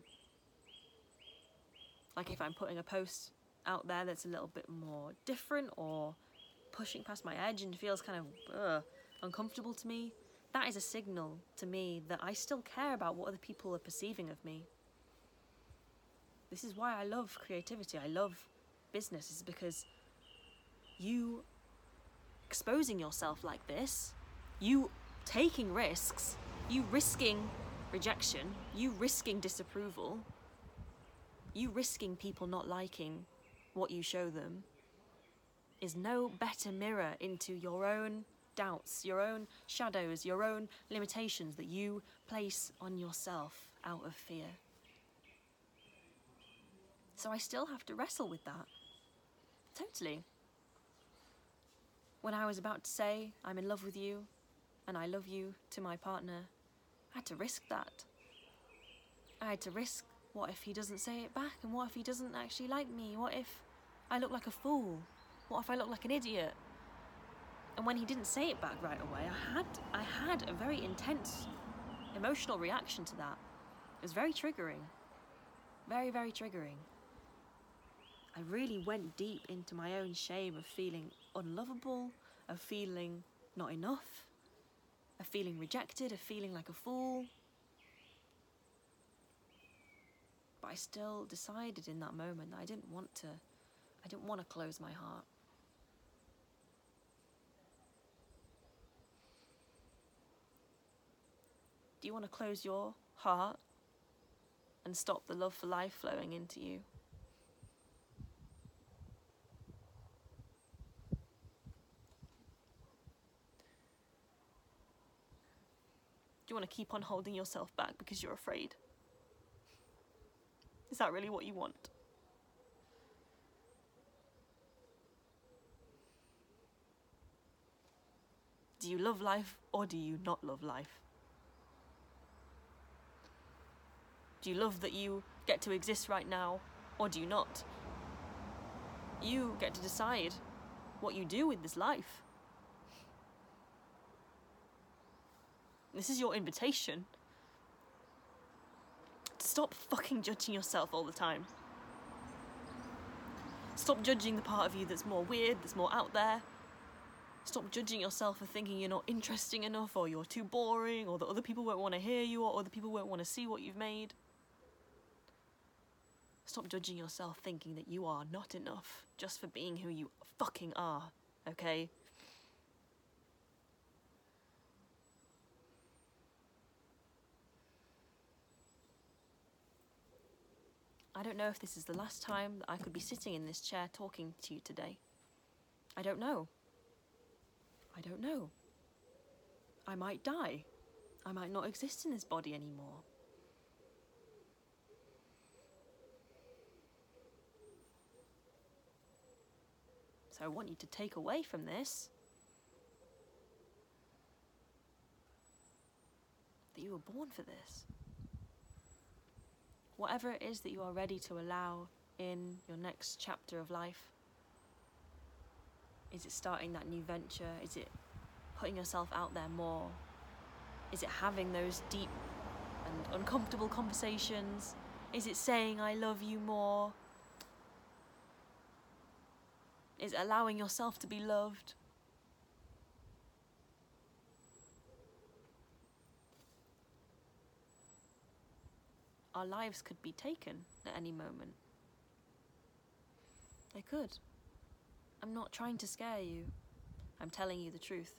Like if I'm putting a post out there that's a little bit more different or pushing past my edge and feels kind of uncomfortable to me, that is a signal to me that I still care about what other people are perceiving of me. This is why I love creativity. I love business, is because you exposing yourself like this, you taking risks, you risking rejection, you risking disapproval, you risking people not liking what you show them, is no better mirror into your own doubts, your own shadows, your own limitations that you place on yourself out of fear. So I still have to wrestle with that. Totally. When I was about to say, I'm in love with you, and I love you to my partner, I had to risk that. I had to risk what if he doesn't say it back, and what if he doesn't actually like me? What if I look like a fool? What if I look like an idiot? And when he didn't say it back right away, I had I had a very intense emotional reaction to that. It was very triggering. Very, very triggering. I really went deep into my own shame of feeling unlovable, of feeling not enough, of feeling rejected, of feeling like a fool. But I still decided in that moment that I didn't want to I didn't want to close my heart. You want to close your heart and stop the love for life flowing into you? Do you want to keep on holding yourself back because you're afraid? Is that really what you want? Do you love life or do you not love life? Do you love that you get to exist right now or do you not? You get to decide what you do with this life. This is your invitation. To stop fucking judging yourself all the time. Stop judging the part of you that's more weird, that's more out there. Stop judging yourself for thinking you're not interesting enough, or you're too boring, or that other people won't want to hear you, or other people won't want to see what you've made. Stop judging yourself thinking that you are not enough just for being who you fucking are, okay? I don't know if this is the last time that I could be sitting in this chair talking to you today. I don't know. I don't know. I might die. I might not exist in this body anymore. So I want you to take away from this that you were born for this. Whatever it is that you are ready to allow in your next chapter of life. Is it starting that new venture? Is it putting yourself out there more? Is it having those deep and uncomfortable conversations? Is it saying I love you more? Is allowing yourself to be loved? Our lives could be taken at any moment. They could. I'm not trying to scare you. I'm telling you the truth.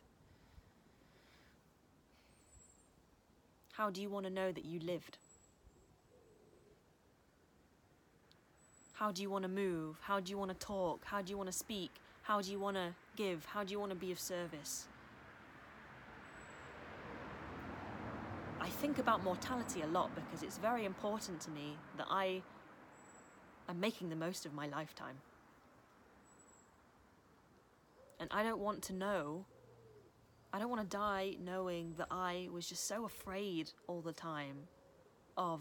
How do you want to know that you lived? How do you want to move? How do you want to talk? How do you want to speak? How do you want to give? How do you want to be of service? I think about mortality a lot because it's very important to me that I am making the most of my lifetime. And I don't want to know, I don't want to die knowing that I was just so afraid all the time of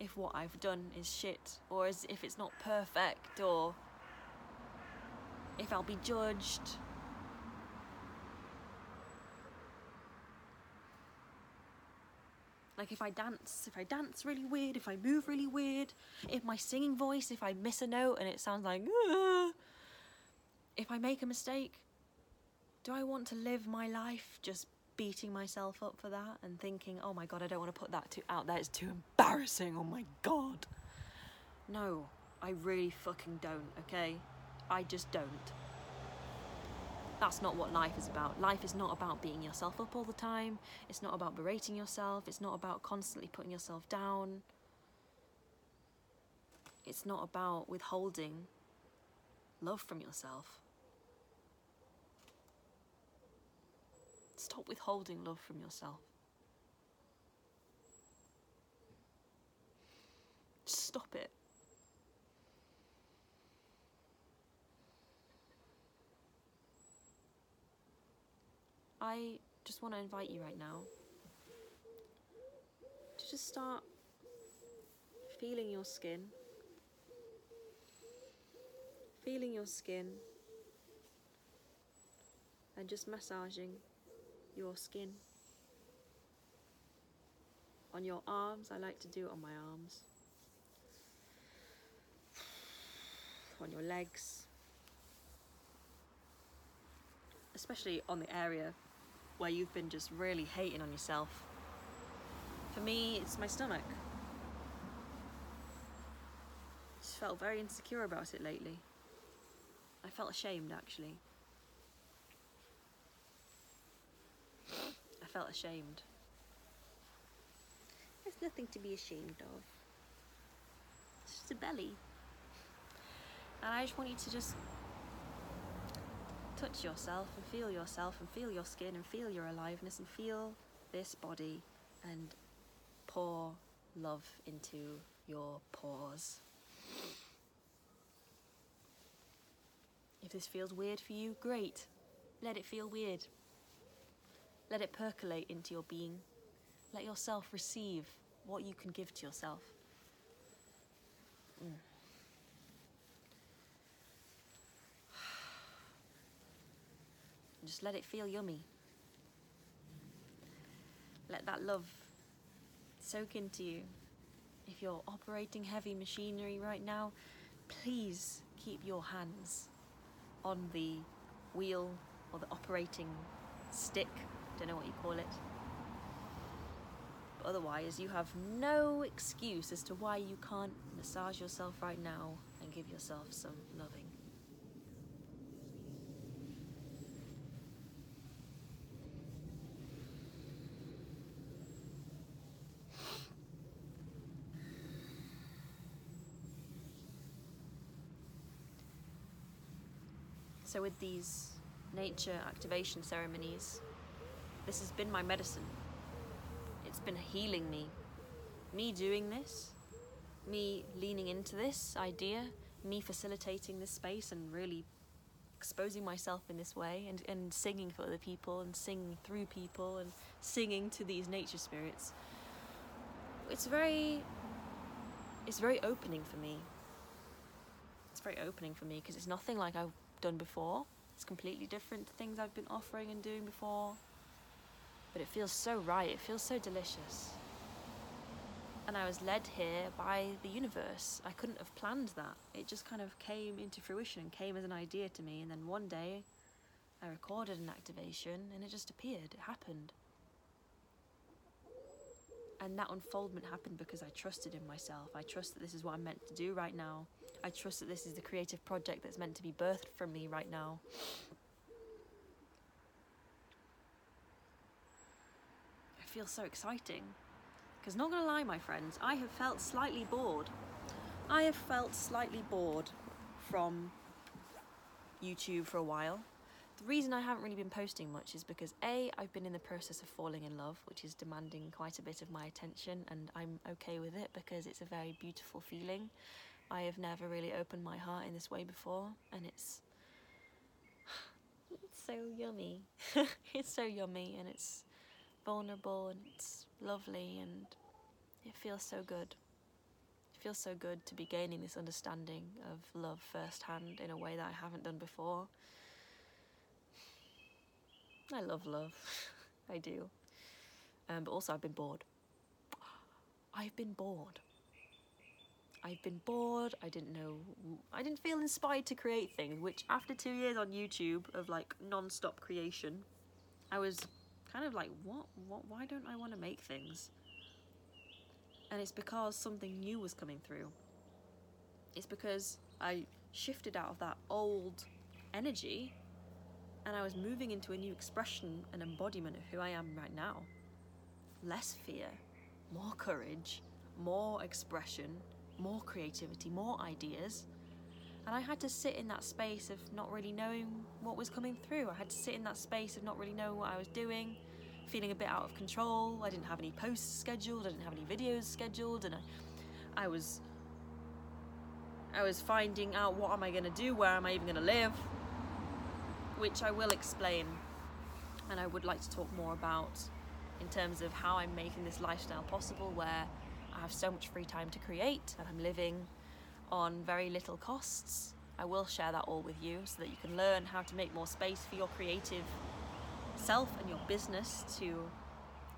if what I've done is shit, or as if it's not perfect, or if I'll be judged. Like if I dance, if I dance really weird, if I move really weird, if my singing voice, if I miss a note and it sounds like, "Ah," if I make a mistake, do I want to live my life just beating myself up for that and thinking, oh my god, I don't want to put that too out there, it's too embarrassing, oh my god. No, I really fucking don't, okay? I just don't. That's not what life is about. Life is not about beating yourself up all the time. It's not about berating yourself. It's not about constantly putting yourself down. It's not about withholding love from yourself. Stop withholding love from yourself. Stop it. I just want to invite you right now to just start feeling your skin. Feeling your skin and just massaging your skin. On your arms, I like to do it on my arms. On your legs, especially on the area where you've been just really hating on yourself. For me, it's my stomach. Just felt very insecure about it lately. I felt ashamed actually. Felt ashamed. There's nothing to be ashamed of. It's just a belly. And I just want you to just touch yourself and feel yourself and feel your skin and feel your aliveness and feel this body and pour love into your pores. If this feels weird for you, great. Let it feel weird. Let it percolate into your being. Let yourself receive what you can give to yourself. Mm. Just let it feel yummy. Let that love soak into you. If you're operating heavy machinery right now, please keep your hands on the wheel or the operating stick, don't know what you call it. But otherwise, you have no excuse as to why you can't massage yourself right now and give yourself some loving. So, with these nature activation ceremonies, this has been my medicine. It's been healing me. Me doing this, me leaning into this idea, me facilitating this space and really exposing myself in this way and, and singing for other people and singing through people and singing to these nature spirits. It's very it's very opening for me. It's very opening for me because it's nothing like I've done before. It's completely different to things I've been offering and doing before. But it feels so right, it feels so delicious. And I was led here by the universe. I couldn't have planned that. It just kind of came into fruition and came as an idea to me. And then one day I recorded an activation and it just appeared. It happened. And that unfoldment happened because I trusted in myself. I trust that this is what I'm meant to do right now. I trust that this is the creative project that's meant to be birthed from me right now. I feel so exciting. Because, not gonna lie, my friends, I have felt slightly bored. I have felt slightly bored from YouTube for a while. The reason I haven't really been posting much is because A, I've been in the process of falling in love, which is demanding quite a bit of my attention, and I'm okay with it because it's a very beautiful feeling. I have never really opened my heart in this way before, and it's it's so yummy. it's so yummy, and it's vulnerable, and it's lovely, and it feels so good. It feels so good to be gaining this understanding of love firsthand in a way that I haven't done before. I love love. I do. Um, but also, I've been bored. I've been bored. I've been bored. I didn't know. I didn't feel inspired to create things, which after two years on YouTube of like non stop creation, I was kind of like, what? What? Why don't I want to make things? And it's because something new was coming through. It's because I shifted out of that old energy and I was moving into a new expression and embodiment of who I am right now. Less fear, more courage, more expression, more creativity, more ideas. And I had to sit in that space of not really knowing what was coming through. I had to sit in that space of not really knowing what I was doing, feeling a bit out of control. I didn't have any posts scheduled, I didn't have any videos scheduled, and I, I was I was finding out what am I going to do, where am I even going to live, which I will explain. And I would like to talk more about in terms of how I'm making this lifestyle possible where I have so much free time to create and I'm living on very little costs. I will share that all with you so that you can learn how to make more space for your creative self and your business to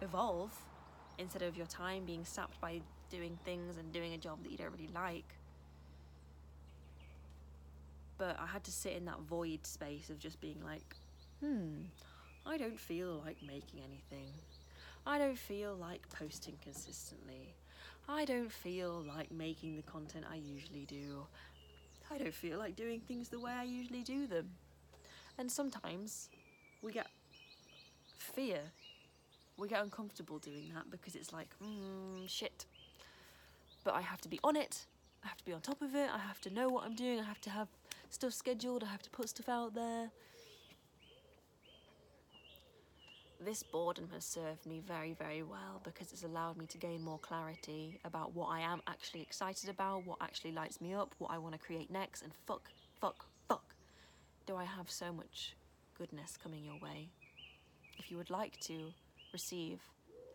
evolve instead of your time being sapped by doing things and doing a job that you don't really like. But I had to sit in that void space of just being like, hmm, I don't feel like making anything. I don't feel like posting consistently. I don't feel like making the content I usually do. I don't feel like doing things the way I usually do them. And sometimes we get fear. We get uncomfortable doing that because it's like, mm, shit. But I have to be on it. I have to be on top of it. I have to know what I'm doing. I have to have stuff scheduled. I have to put stuff out there. This boredom has served me very, very well because it's allowed me to gain more clarity about what I am actually excited about, what actually lights me up, what I want to create next, and fuck, fuck, fuck, do I have so much goodness coming your way. If you would like to receive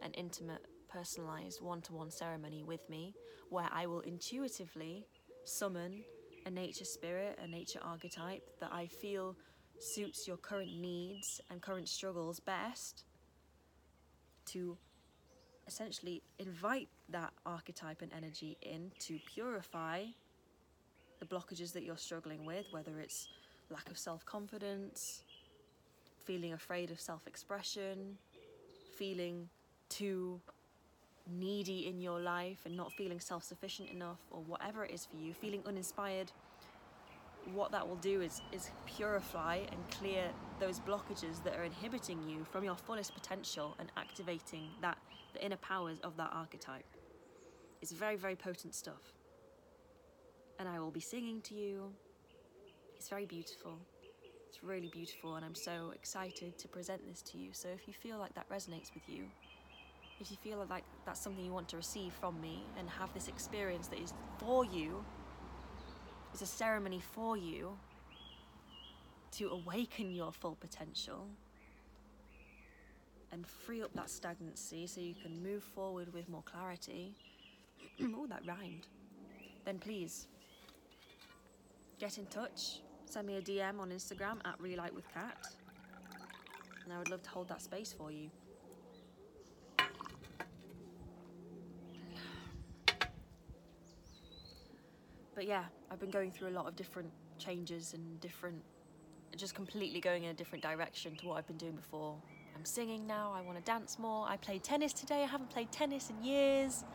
an intimate, personalized one to one ceremony with me where I will intuitively summon a nature spirit, a nature archetype that I feel suits your current needs and current struggles best to essentially invite that archetype and energy in to purify the blockages that you're struggling with, whether it's lack of self confidence, feeling afraid of self expression, feeling too needy in your life and not feeling self sufficient enough, or whatever it is for you, feeling uninspired what that will do is, is purify and clear those blockages that are inhibiting you from your fullest potential and activating that the inner powers of that archetype. It's very, very potent stuff. And I will be singing to you. It's very beautiful. It's really beautiful, and I'm so excited to present this to you. So if you feel like that resonates with you, if you feel like that's something you want to receive from me and have this experience that is for you is a ceremony for you to awaken your full potential and free up that stagnancy so you can move forward with more clarity. oh, that rhymed. Then please get in touch. Send me a DM on Instagram at Relight with Cat, and I would love to hold that space for you. But yeah, I've been going through a lot of different changes and different, just completely going in a different direction to what I've been doing before. I'm singing now, I want to dance more. I played tennis today, I haven't played tennis in years.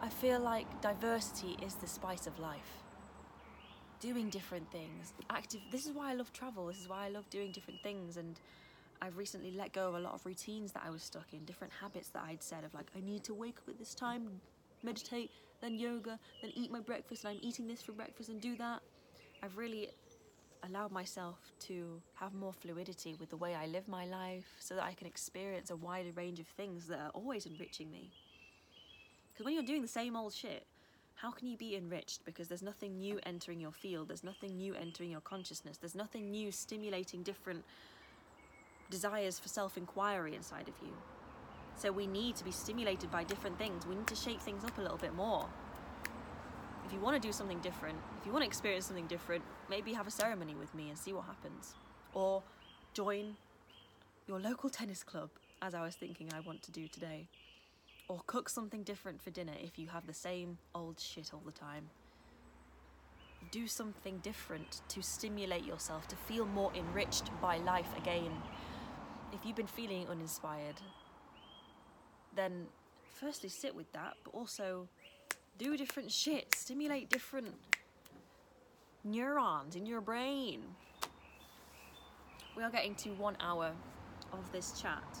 I feel like diversity is the spice of life. Doing different things, active. This is why I love travel, this is why I love doing different things. And I've recently let go of a lot of routines that I was stuck in, different habits that I'd said of like, I need to wake up at this time, meditate, then yoga, then eat my breakfast, and I'm eating this for breakfast and do that. I've really allowed myself to have more fluidity with the way I live my life so that I can experience a wider range of things that are always enriching me. Because when you're doing the same old shit, how can you be enriched? Because there's nothing new entering your field, there's nothing new entering your consciousness, there's nothing new stimulating different desires for self inquiry inside of you. So we need to be stimulated by different things. We need to shake things up a little bit more. If you want to do something different, if you want to experience something different, maybe have a ceremony with me and see what happens. Or join your local tennis club, as I was thinking I want to do today. Or cook something different for dinner if you have the same old shit all the time. Do something different to stimulate yourself, to feel more enriched by life again. If you've been feeling uninspired, then firstly sit with that, but also do different shit, stimulate different neurons in your brain. We are getting to one hour of this chat,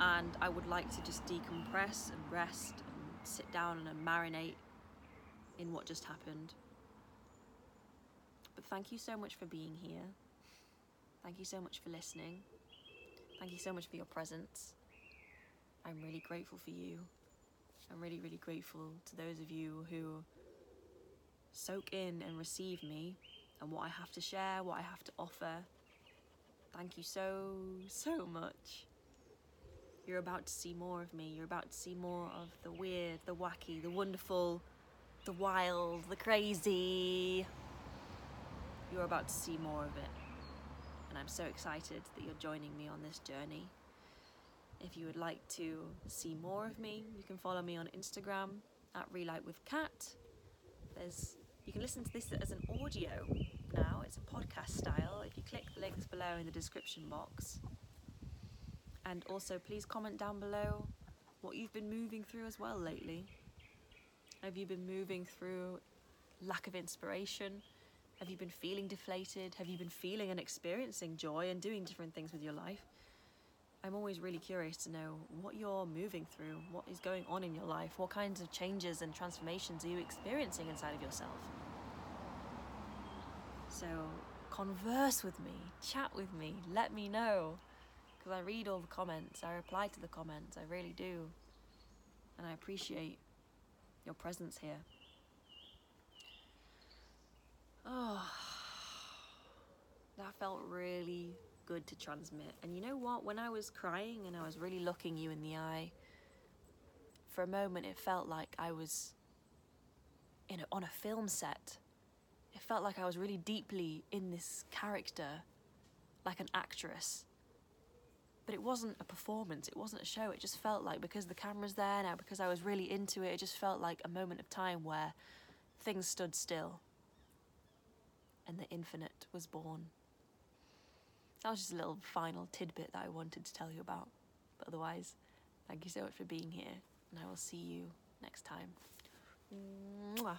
and I would like to just decompress and rest and sit down and marinate in what just happened. But thank you so much for being here. Thank you so much for listening. Thank you so much for your presence. I'm really grateful for you. I'm really, really grateful to those of you who soak in and receive me and what I have to share, what I have to offer. Thank you so, so much. You're about to see more of me. You're about to see more of the weird, the wacky, the wonderful, the wild, the crazy. You're about to see more of it. And I'm so excited that you're joining me on this journey. If you would like to see more of me, you can follow me on Instagram at Relight with Cat. There's You can listen to this as an audio now, it's a podcast style. If you click the links below in the description box. And also, please comment down below what you've been moving through as well lately. Have you been moving through lack of inspiration? Have you been feeling deflated? Have you been feeling and experiencing joy and doing different things with your life? I'm always really curious to know what you're moving through, what is going on in your life, what kinds of changes and transformations are you experiencing inside of yourself. So, converse with me, chat with me, let me know. Because I read all the comments, I reply to the comments, I really do. And I appreciate your presence here. Oh, that felt really good to transmit. And you know what? When I was crying and I was really looking you in the eye, for a moment it felt like I was in a, on a film set. It felt like I was really deeply in this character, like an actress. But it wasn't a performance, it wasn't a show. It just felt like because the camera's there now, because I was really into it, it just felt like a moment of time where things stood still and the infinite was born. That was just a little final tidbit that I wanted to tell you about. But otherwise, thank you so much for being here, and I will see you next time. Mwah.